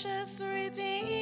precious Redeemer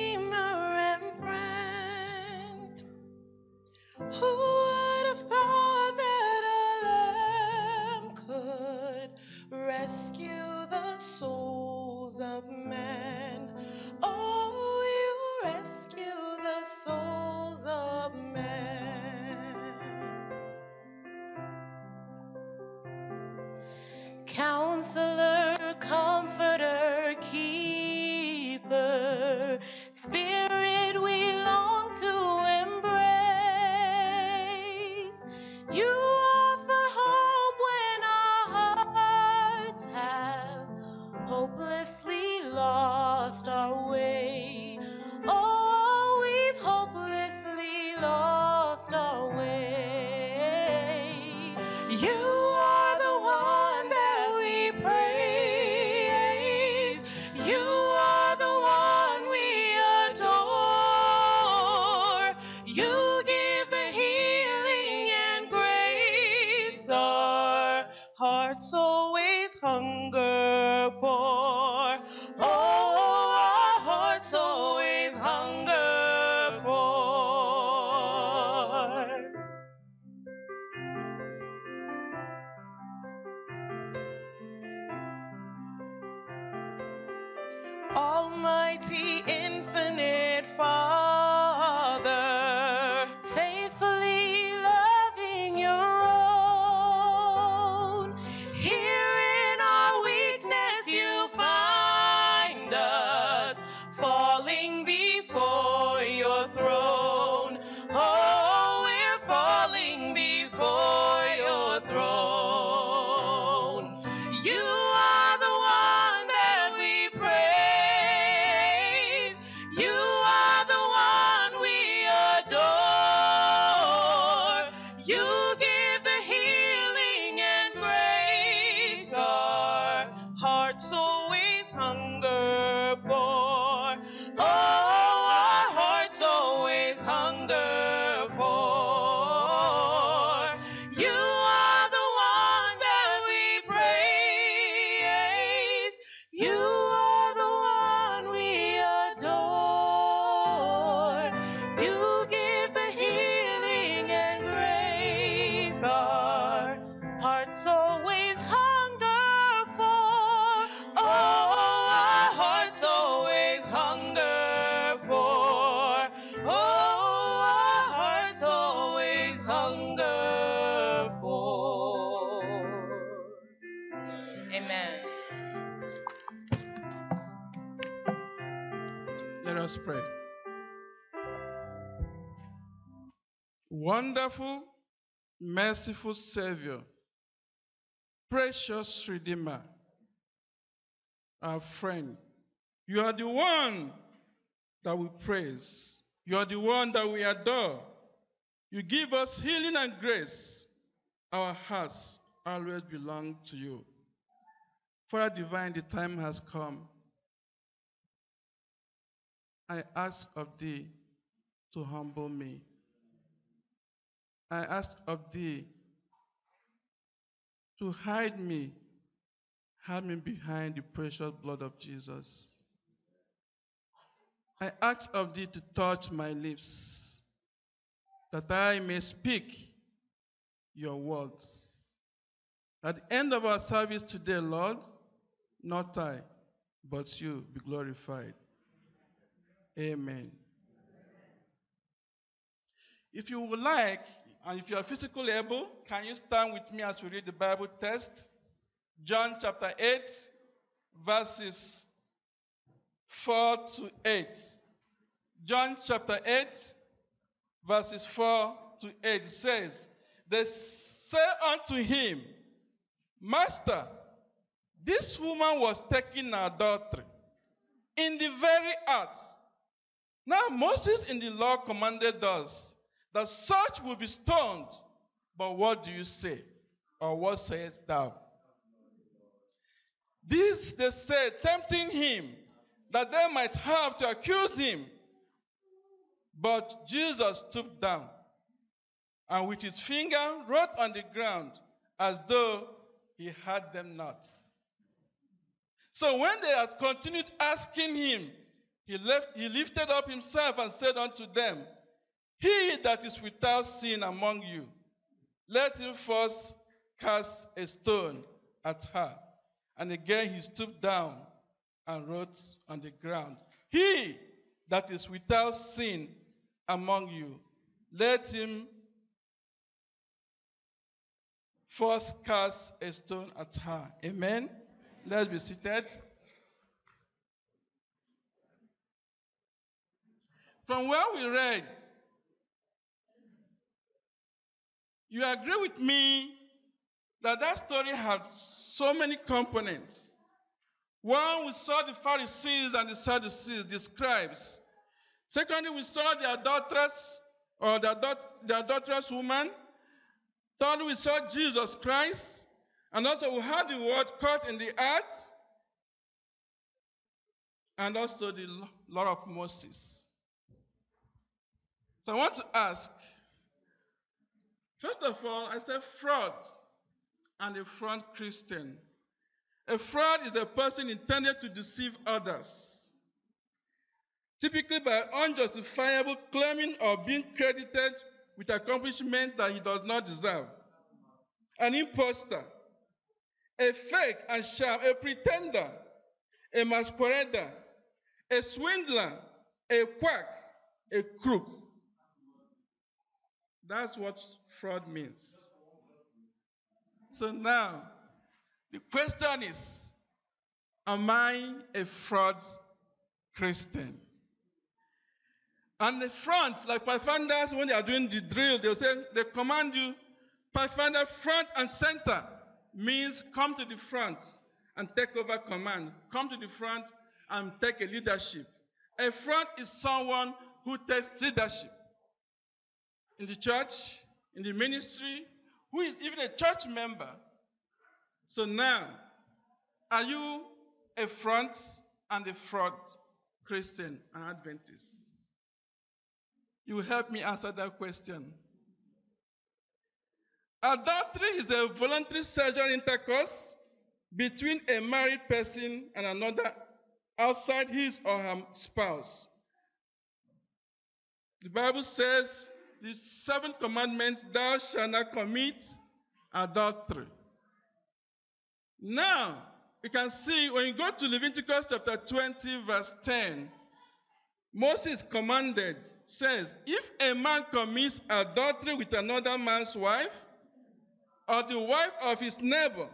lost Let us pray. Wonderful, merciful Savior, precious Redeemer, our friend, you are the one that we praise. You are the one that we adore. You give us healing and grace. Our hearts always belong to you. Father divine, the time has come. I ask of thee to humble me. I ask of thee to hide me, hide me behind the precious blood of Jesus. I ask of thee to touch my lips, that I may speak your words. At the end of our service today, Lord, not I, but you be glorified. Amen. If you would like, and if you are physically able, can you stand with me as we read the Bible text? John chapter 8, verses 4 to 8. John chapter 8, verses 4 to 8 says, They say unto him, Master, this woman was taken adultery in the very act. Now, Moses in the law commanded us that such will be stoned. But what do you say? Or what sayest thou? This they said, tempting him, that they might have to accuse him. But Jesus stooped down and with his finger wrote on the ground as though he had them not. So when they had continued asking him, he, left, he lifted up himself and said unto them, He that is without sin among you, let him first cast a stone at her. And again he stooped down and wrote on the ground, He that is without sin among you, let him first cast a stone at her. Amen. Let's be seated. From where we read, you agree with me that that story had so many components. One, we saw the Pharisees and the Sadducees, the scribes. Secondly, we saw the adulteress or the, adult, the adulterous woman. Thirdly, we saw Jesus Christ. And also, we had the word caught in the earth. And also the law of Moses. So I want to ask first of all, I said fraud and a fraud Christian. A fraud is a person intended to deceive others, typically by unjustifiable claiming or being credited with accomplishments that he does not deserve. An impostor, a fake and sham, a pretender, a masquerader, a swindler, a quack, a crook. That's what fraud means. So now, the question is Am I a fraud Christian? And the front, like Pathfinders, when they are doing the drill, they'll say, they command you, Pathfinder front and center means come to the front and take over command. Come to the front and take a leadership. A front is someone who takes leadership in the church, in the ministry, who is even a church member. So now, are you a front and a fraud Christian and Adventist? You help me answer that question. Adultery is a voluntary sexual intercourse between a married person and another outside his or her spouse. The Bible says the seventh commandment, thou shalt not commit adultery. Now, you can see when you go to Leviticus chapter 20, verse 10, Moses commanded, says, if a man commits adultery with another man's wife, or the wife of his neighbor,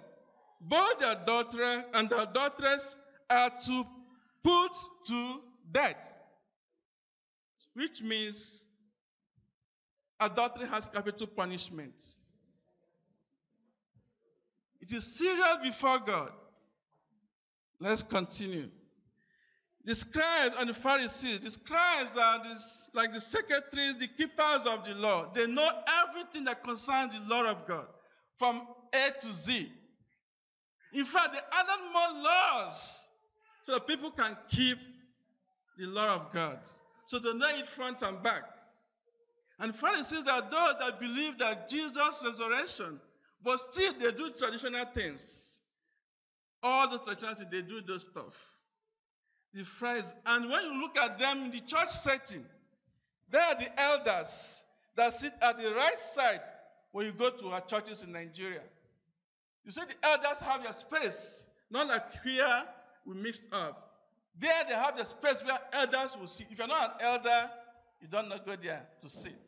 both the adulterer and the adulteress are to put to death. Which means adultery has capital punishment. It is serious before God. Let's continue. The scribes and the Pharisees, the scribes are this, like the secretaries, the keepers of the law. They know everything that concerns the law of God from A to Z. In fact, they added more laws so that people can keep the law of God. So they know it front and back. And Pharisees are those that believe that Jesus' resurrection, but still they do traditional things. All the traditional things, they do those stuff. The phrase, and when you look at them in the church setting, they are the elders that sit at the right side when you go to our churches in Nigeria. You see, the elders have their space, not like here we mixed up. There they have the space where elders will sit. If you're not an elder, you don't not go there to sit.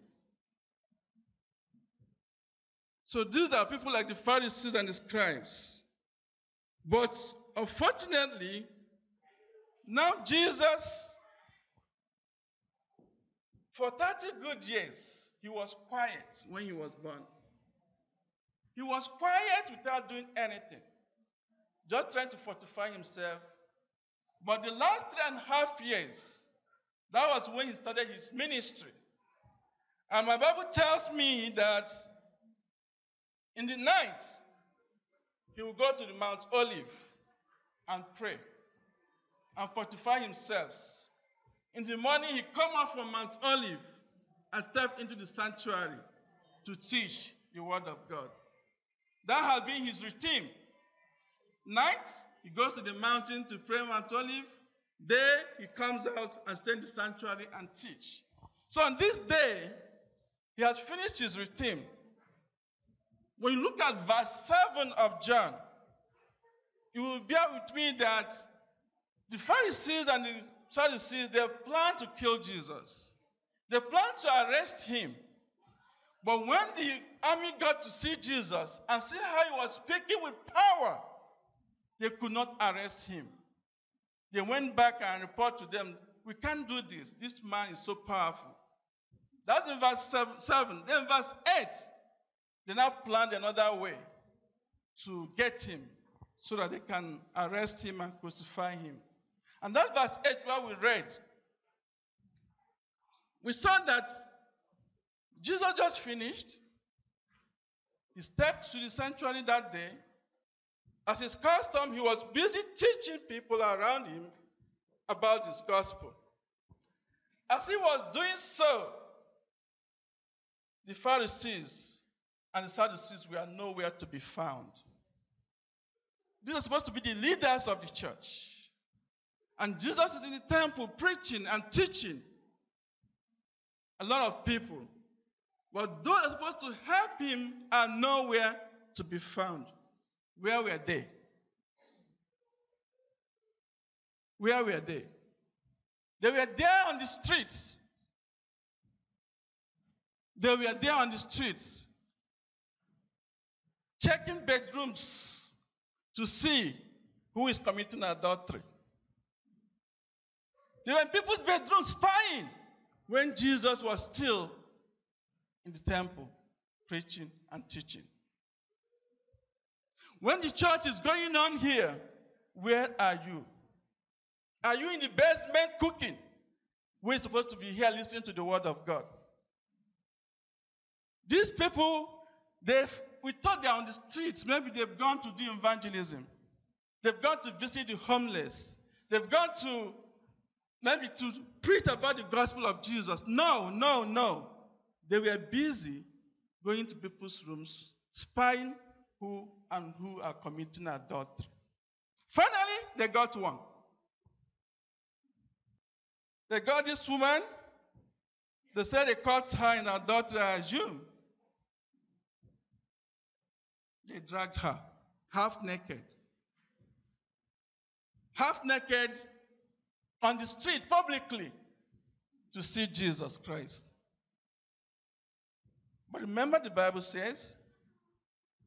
So these are people like the Pharisees and the scribes. But unfortunately, now Jesus, for 30 good years, he was quiet when he was born. He was quiet without doing anything, just trying to fortify himself. But the last three and a half years, that was when he started his ministry. And my Bible tells me that in the night, he will go to the Mount Olive and pray and fortify himself. In the morning, he come out from Mount Olive and step into the sanctuary to teach the word of God. That has been his routine. Night, he goes to the mountain to pray Mount Olive. There he comes out and stay in the sanctuary and teach. So on this day, he has finished his routine. When you look at verse 7 of John, you will bear with me that the Pharisees and the Sadducees, they have planned to kill Jesus. They planned to arrest him. But when the army got to see Jesus and see how he was speaking with power, they could not arrest him. They went back and reported to them, We can't do this. This man is so powerful. That's in verse 7. seven. Then verse 8, they now planned another way to get him so that they can arrest him and crucify him. And that's verse 8 where we read. We saw that Jesus just finished. He stepped to the sanctuary that day. As his custom, he was busy teaching people around him about his gospel. As he was doing so, the Pharisees and the Sadducees were nowhere to be found. These are supposed to be the leaders of the church. And Jesus is in the temple preaching and teaching a lot of people. But those are supposed to help him are nowhere to be found. Where were they? Where were they? They were there on the streets. They were there on the streets, checking bedrooms to see who is committing adultery. They were in people's bedrooms spying when Jesus was still in the temple preaching and teaching. When the church is going on here, where are you? Are you in the basement cooking? We're supposed to be here listening to the word of God. These people—they've—we thought they're on the streets. Maybe they've gone to do evangelism. They've gone to visit the homeless. They've gone to maybe to preach about the gospel of Jesus. No, no, no. They were busy going to people's rooms, spying who and who are committing adultery. Finally, they got one. They got this woman. They said they caught her in adultery, I assume. They dragged her half naked. Half naked on the street publicly to see Jesus Christ. But remember, the Bible says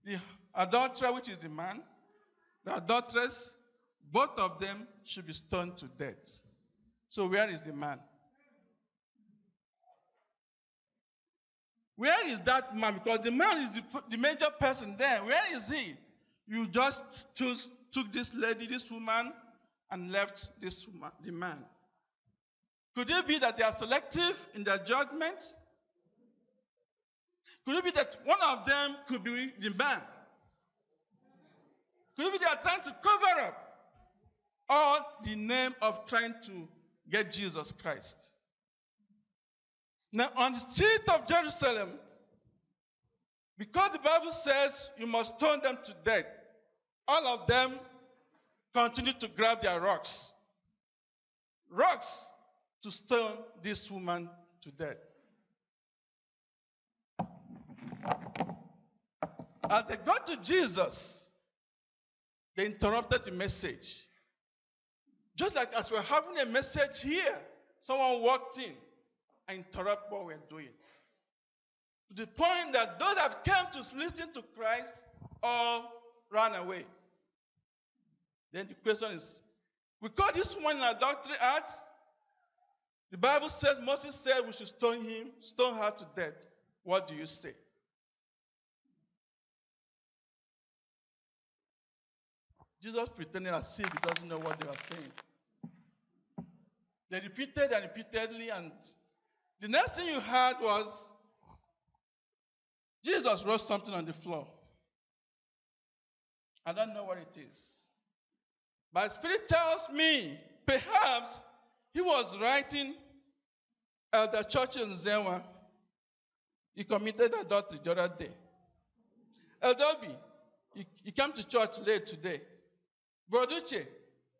the adulterer, which is the man, the adulteress, both of them should be stoned to death. So, where is the man? Where is that man? Because the man is the, the major person there. Where is he? You just took this lady, this woman, and left this woman, the man. Could it be that they are selective in their judgment? Could it be that one of them could be the man? Could it be they are trying to cover up all the name of trying to get Jesus Christ? Now, on the street of Jerusalem, because the Bible says you must stone them to death, all of them continue to grab their rocks. Rocks to stone this woman to death. As they got to Jesus, they interrupted the message. Just like as we're having a message here, someone walked in and interrupt what we're doing. To the point that those that came to listen to Christ all ran away. Then the question is, we call this one an adultery act. The Bible says Moses said we should stone him, stone her to death. What do you say? Jesus pretended as if he doesn't know what they were saying. They repeated and repeatedly, and the next thing you heard was Jesus wrote something on the floor. I don't know what it is. My spirit tells me perhaps he was writing at the church in Zewa. He committed adultery the other day. Eldobi, he, he came to church late today. Broduche,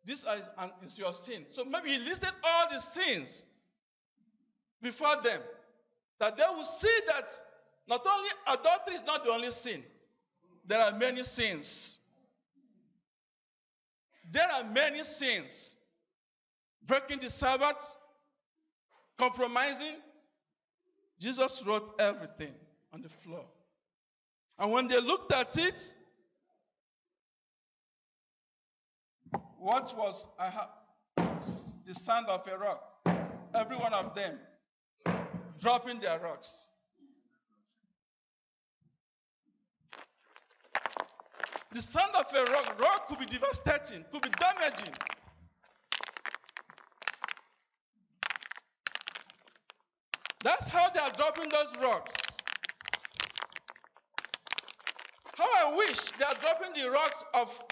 This is, is your sin. So maybe he listed all the sins before them. That they will see that not only adultery is not the only sin, there are many sins. There are many sins. Breaking the Sabbath, compromising. Jesus wrote everything on the floor. And when they looked at it, what was the sound of a rock? Every one of them dropping their rocks. The sound of a rock, rock could be devastating, could be damaging. That's how they are dropping those rocks. How I wish they are dropping the rocks of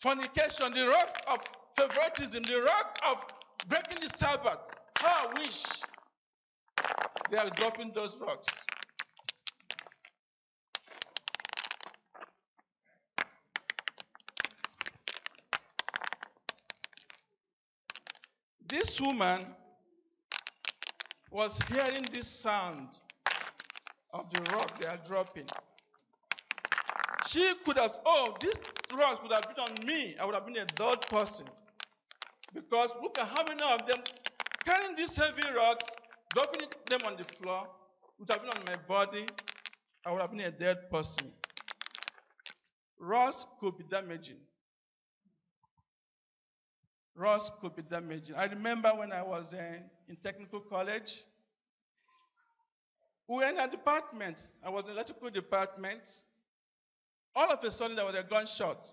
fornication, the rock of favoritism, the rock of breaking the Sabbath. How I wish they are dropping those rocks. This woman was hearing this sound of the rock they are dropping. She could have, oh, this rock would have been on me. I would have been a third person. Because look at how many of them carrying these heavy rocks, dropping them on the floor, would have been on my body. I would have been a dead person. Rocks could be damaging. Rocks could be damaging. I remember when I was in, in technical college, we were in a department. I was in electrical department. All of a sudden, there was a gunshot.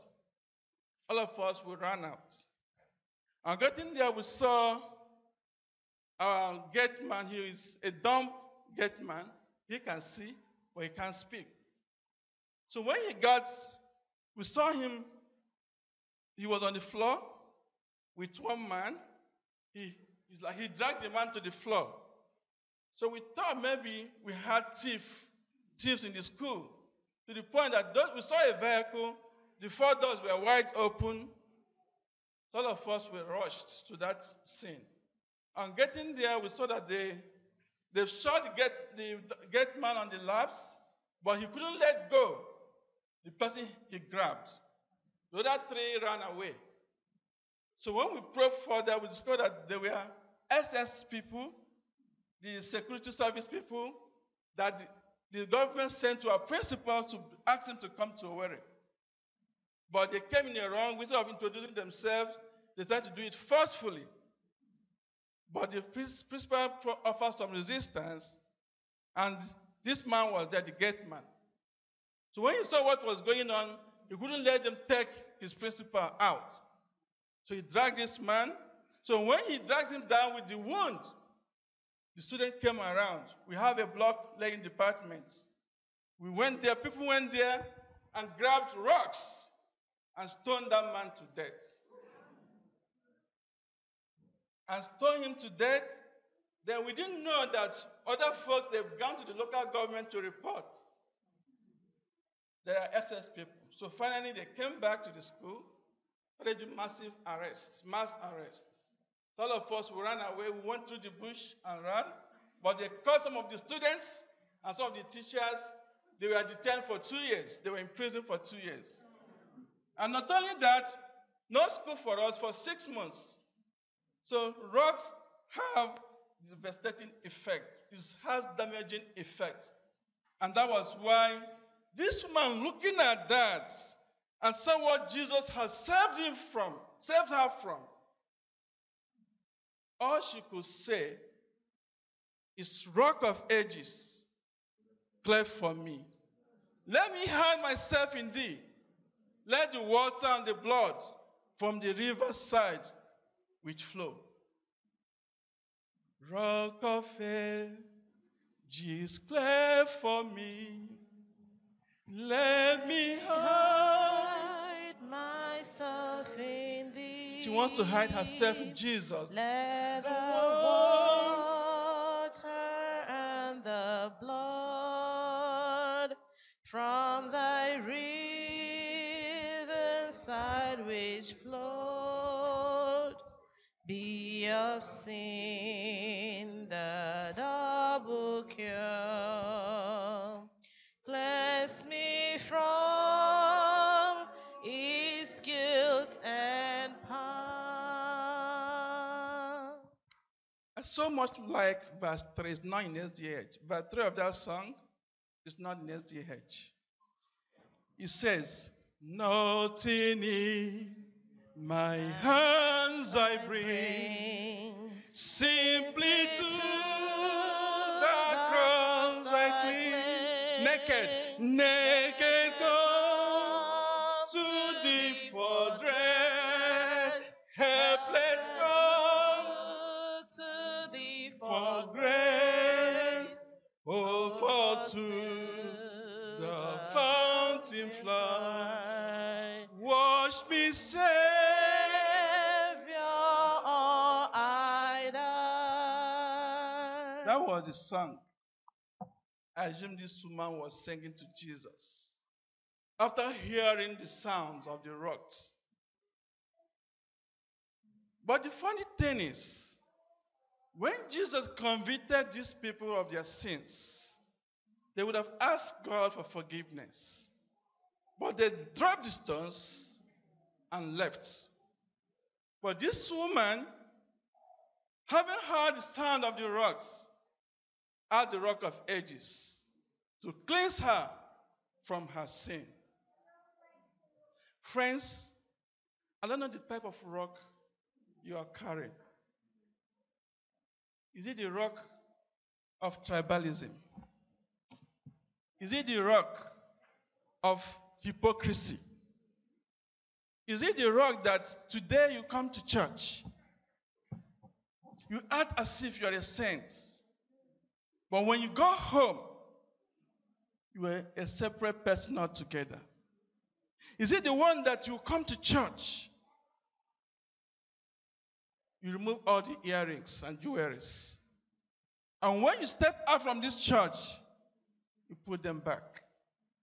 All of us, we ran out. And getting there, we saw our gate man. He is a dumb gate man. He can see, but he can't speak. So when he got, we saw him, he was on the floor with one man. He, like he dragged the man to the floor. So we thought maybe we had thief, thieves in the school. To the point that we saw a vehicle, the four doors were wide open. So all of us were rushed to that scene. And getting there, we saw that they, they shot the gate, the gate man on the laps, but he couldn't let go. The person he grabbed. The other three ran away. So when we probed further, we discovered that there were SS people, the security service people, that the, the government sent to our principal to ask him to come to Owerri. But they came in a wrong way of introducing themselves. They tried to do it forcefully. But the principal offered some resistance, and this man was there, the gate man. So when he saw what was going on, he couldn't let them take his principal out. So he dragged this man. So when he dragged him down with the wound, the student came around. We have a block laying department. We went there, people went there and grabbed rocks and stoned that man to death. And stoned him to death. Then we didn't know that other folks, they've gone to the local government to report. There are SS people. So finally, they came back to the school they do massive arrests, mass arrests. All of us, we ran away. We went through the bush and ran. But they caught some of the students and some of the teachers. They were detained for two years. They were in prison for two years. And not only that, no school for us for six months. So rocks have devastating effect. It has damaging effect. And that was why this woman looking at that and saw what Jesus has saved him from, saved her from. All she could say is, Rock of Ages, cleft for me. Let me hide myself in thee. Let the water and the blood from the riverside which flow. Rock of ages, cleft for me. Let me hide She wants to hide herself Jesus. Let the water and the blood from thy riven side which flow be of sin so much like verse 3, it's not in SDH. Verse 3 of that song is not in SDH. It says, Nothing in my hands I bring, simply to the cross I cling. Naked, naked That was the song. I assume this woman was singing to Jesus. After hearing the sounds of the rocks. But the funny thing is, when Jesus convicted these people of their sins, they would have asked God for forgiveness. But they dropped the stones and left. But this woman, having heard the sound of the rocks, at the rock of ages to cleanse her from her sin. Friends, I don't know the type of rock you are carrying. Is it the rock of tribalism? Is it the rock of hypocrisy? Is it the rock that today you come to church? You act as if you are a saint. But when you go home, you are a separate person altogether. Is it the one that you come to church? You remove all the earrings and jewelries. And when you step out from this church, you put them back.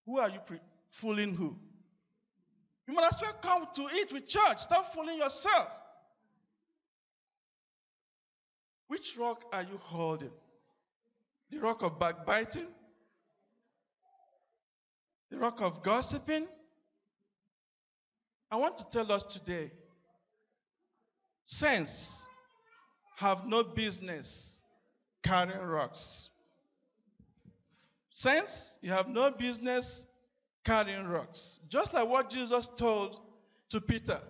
Who are you pre- fooling who? You might as well come to it with church. Stop fooling yourself. Which rock are you holding? The rock of backbiting? The rock of gossiping? I want to tell us today saints have no business carrying rocks. Saints, you have no business carrying rocks. Just like what Jesus told to Peter.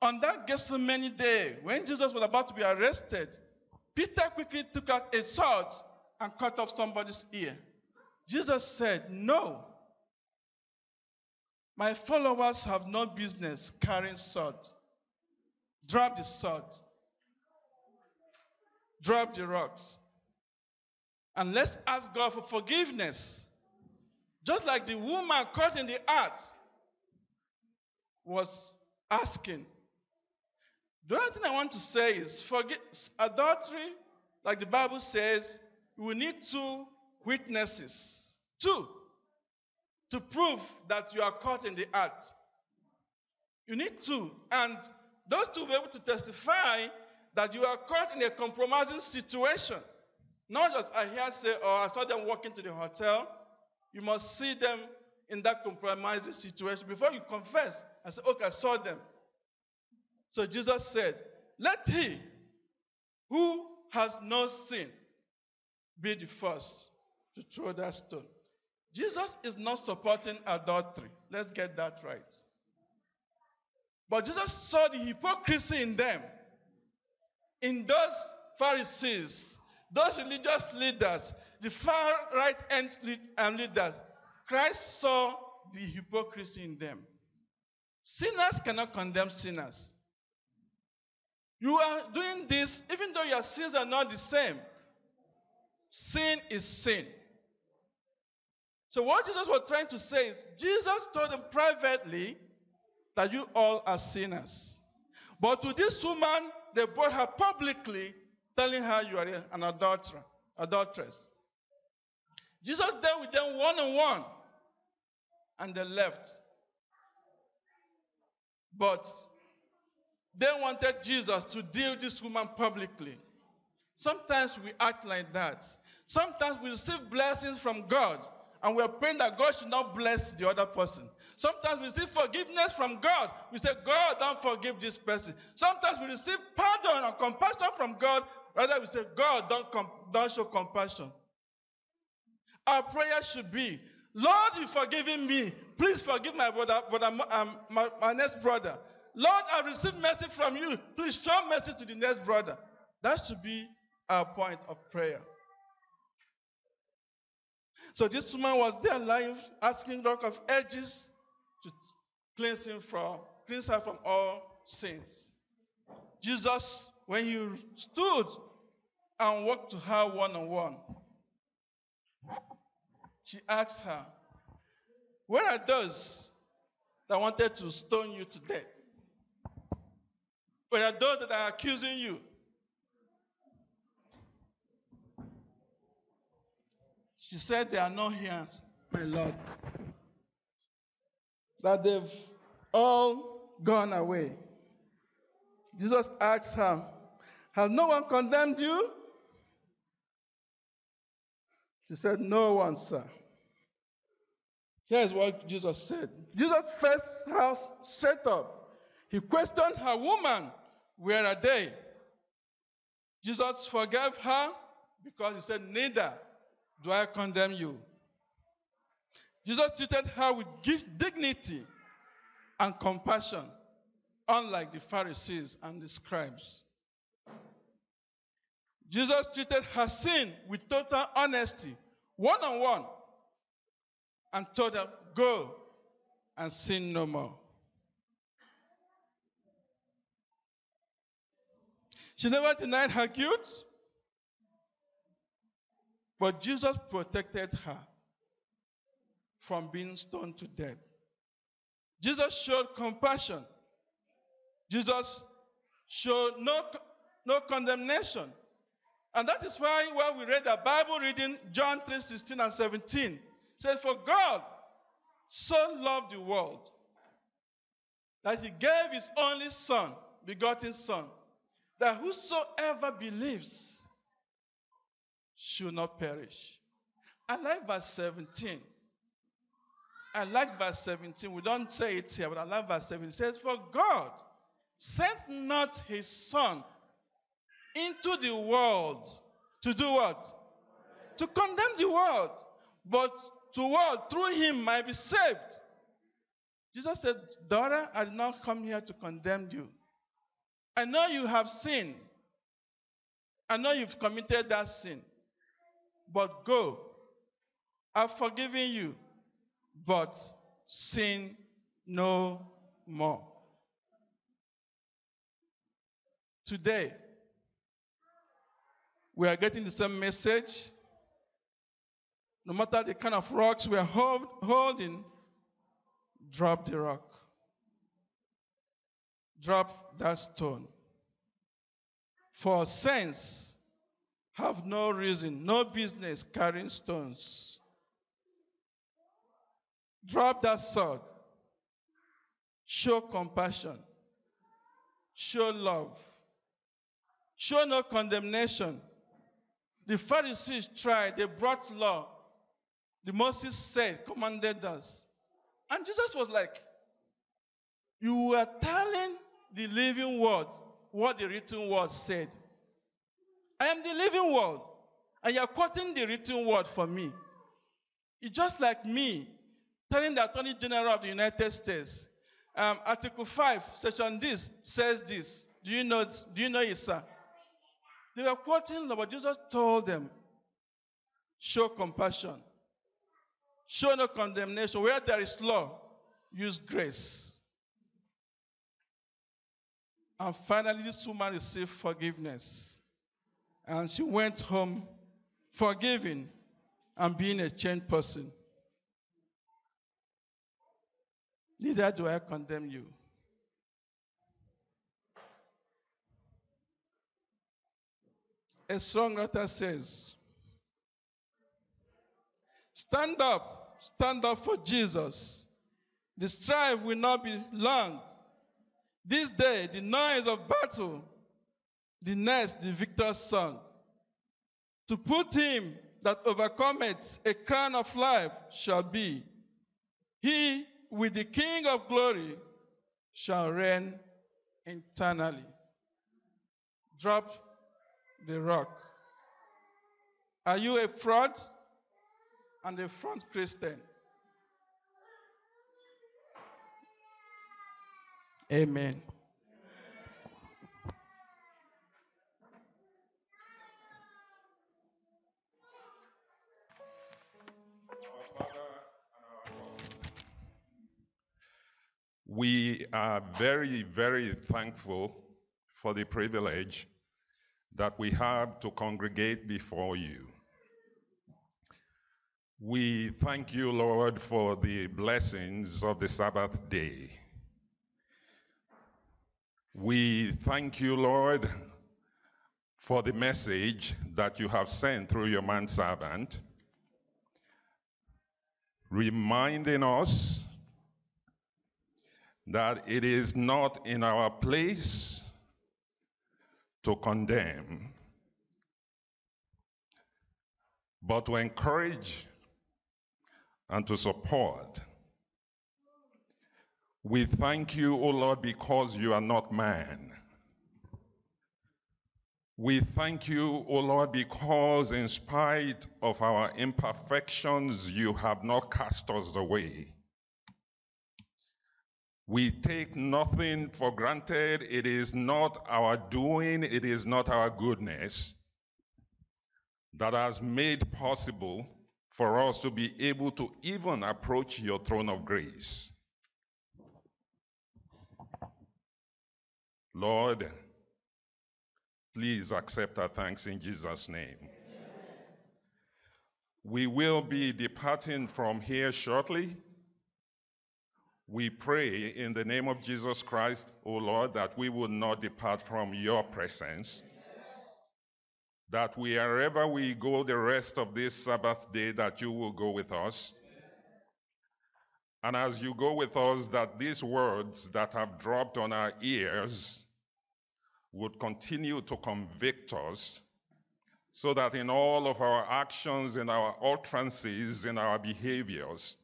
On that Gethsemane day, when Jesus was about to be arrested, Peter quickly took out a sword and cut off somebody's ear. Jesus said, No. My followers have no business carrying sword. Drop the sword. Drop the rocks. And let's ask God for forgiveness. Just like the woman caught in the act was asking. The other thing I want to say is forget adultery, like the Bible says, we need two witnesses. Two. To prove that you are caught in the act. You need two. And those two will be able to testify that you are caught in a compromising situation. Not just I hear say, or I saw them walking to the hotel. You must see them in that compromising situation before you confess and say, okay, I saw them. So Jesus said, Let he who has no sin be the first to throw that stone. Jesus is not supporting adultery. Let's get that right. But Jesus saw the hypocrisy in them, in those Pharisees, those religious leaders, the far right end um, leaders. Christ saw the hypocrisy in them. Sinners cannot condemn sinners. You are doing this even though your sins are not the same. Sin is sin. So, what Jesus was trying to say is, Jesus told them privately that you all are sinners. But to this woman, they brought her publicly, telling her you are an adulterer, adulteress. Jesus dealt with them one on one, and they left. But they wanted Jesus to deal with this woman publicly. Sometimes we act like that. Sometimes we receive blessings from God and we are praying that God should not bless the other person. Sometimes we receive forgiveness from God. We say, God, don't forgive this person. Sometimes we receive pardon and compassion from God. Rather, we say, God, don't, don't show compassion. Our prayer should be, Lord, you've forgiven me. Please forgive my brother, brother um, my, my next brother. Lord, I've received mercy from you. Please show mercy to the next brother. That should be our point of prayer. So this woman was there alive, asking Rock of Ages to cleanse him from, cleanse her from all sins. Jesus, when he stood and walked to her one on one, she asked her, Where are those that wanted to stone you to death? Where are those that are accusing you? She said, They are not here, my Lord. That they've all gone away. Jesus asked her, Has no one condemned you? She said, No one, sir. Here's what Jesus said. Jesus' first house set up. He questioned her woman, Where are they? Jesus forgave her because he said, Neither do I condemn you. Jesus treated her with dignity and compassion, unlike the Pharisees and the scribes. Jesus treated her sin with total honesty, one on one, and told her, Go and sin no more. She never denied her guilt, but Jesus protected her from being stoned to death. Jesus showed compassion. Jesus showed no, no condemnation. And that is why when we read the Bible reading, John 3 16 and 17, says, For God so loved the world that he gave his only Son, begotten Son, that whosoever believes should not perish. I like verse 17. I like verse 17. We don't say it here, but I like verse 17. It says, For God sent not his Son into the world to do what? To condemn the world, but to what? Through him might be saved. Jesus said, Daughter, I did not come here to condemn you. I know you have sinned. I know you've committed that sin. But go. I've forgiven you. But sin no more. Today, we are getting the same message. No matter the kind of rocks we are hold, holding, drop the rock. Drop that stone. For saints have no reason, no business carrying stones. Drop that sword. Show compassion. Show love. Show no condemnation. The Pharisees tried, they brought law. The Moses said, commanded us. And Jesus was like, You were telling the living word what the written word said. I am the living word, and you are quoting the written word for me. It's just like me telling the Attorney General of the United States, um, Article 5, Section this says this. Do you know, do you know it, sir? They were quoting, but Jesus told them, show compassion, show no condemnation. Where there is law, use grace. And finally, this woman received forgiveness. And she went home forgiving and being a changed person. Neither do I condemn you. A songwriter says, Stand up, stand up for Jesus. The strife will not be long. This day, the noise of battle, the next, the victor's son. To put him that overcometh a crown of life shall be. He with the King of glory shall reign eternally. Drop the rock. Are you a fraud and a front Christian? Amen. We are very, very thankful for the privilege that we have to congregate before you. We thank you, Lord, for the blessings of the Sabbath day. We thank you, Lord, for the message that you have sent through your manservant, reminding us that it is not in our place to condemn, but to encourage and to support. We thank you, O Lord, because you are not man. We thank you, O Lord, because in spite of our imperfections, you have not cast us away. We take nothing for granted. It is not our doing, it is not our goodness that has made possible for us to be able to even approach your throne of grace. Lord, please accept our thanks in Jesus' name. We will be departing from here shortly. We pray in the name of Jesus Christ, O Lord, that we will not depart from your presence. That wherever we go the rest of this Sabbath day, that you will go with us. And as you go with us, that these words that have dropped on our ears would continue to convict us so that in all of our actions, in our utterances, in our behaviors,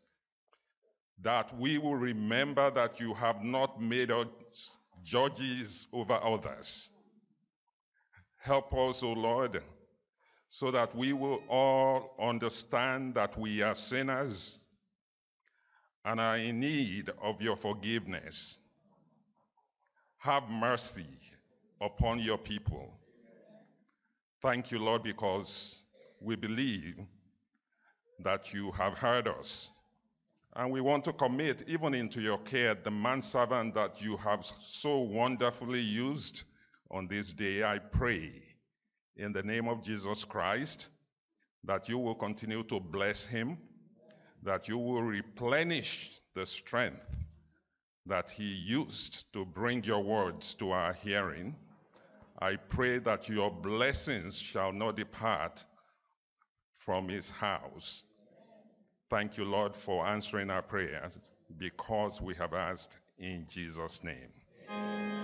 that we will remember that you have not made us judges over others. Help us, O Lord, so that we will all understand that we are sinners and are in need of your forgiveness. Have mercy upon your people. Thank you, Lord, because we believe that you have heard us. And we want to commit even into your care the manservant that you have so wonderfully used on this day. I pray in the name of Jesus Christ that you will continue to bless him, that you will replenish the strength that he used to bring your words to our hearing. I pray that your blessings shall not depart from his house. Thank you, Lord, for answering our prayers because we have asked in Jesus' name.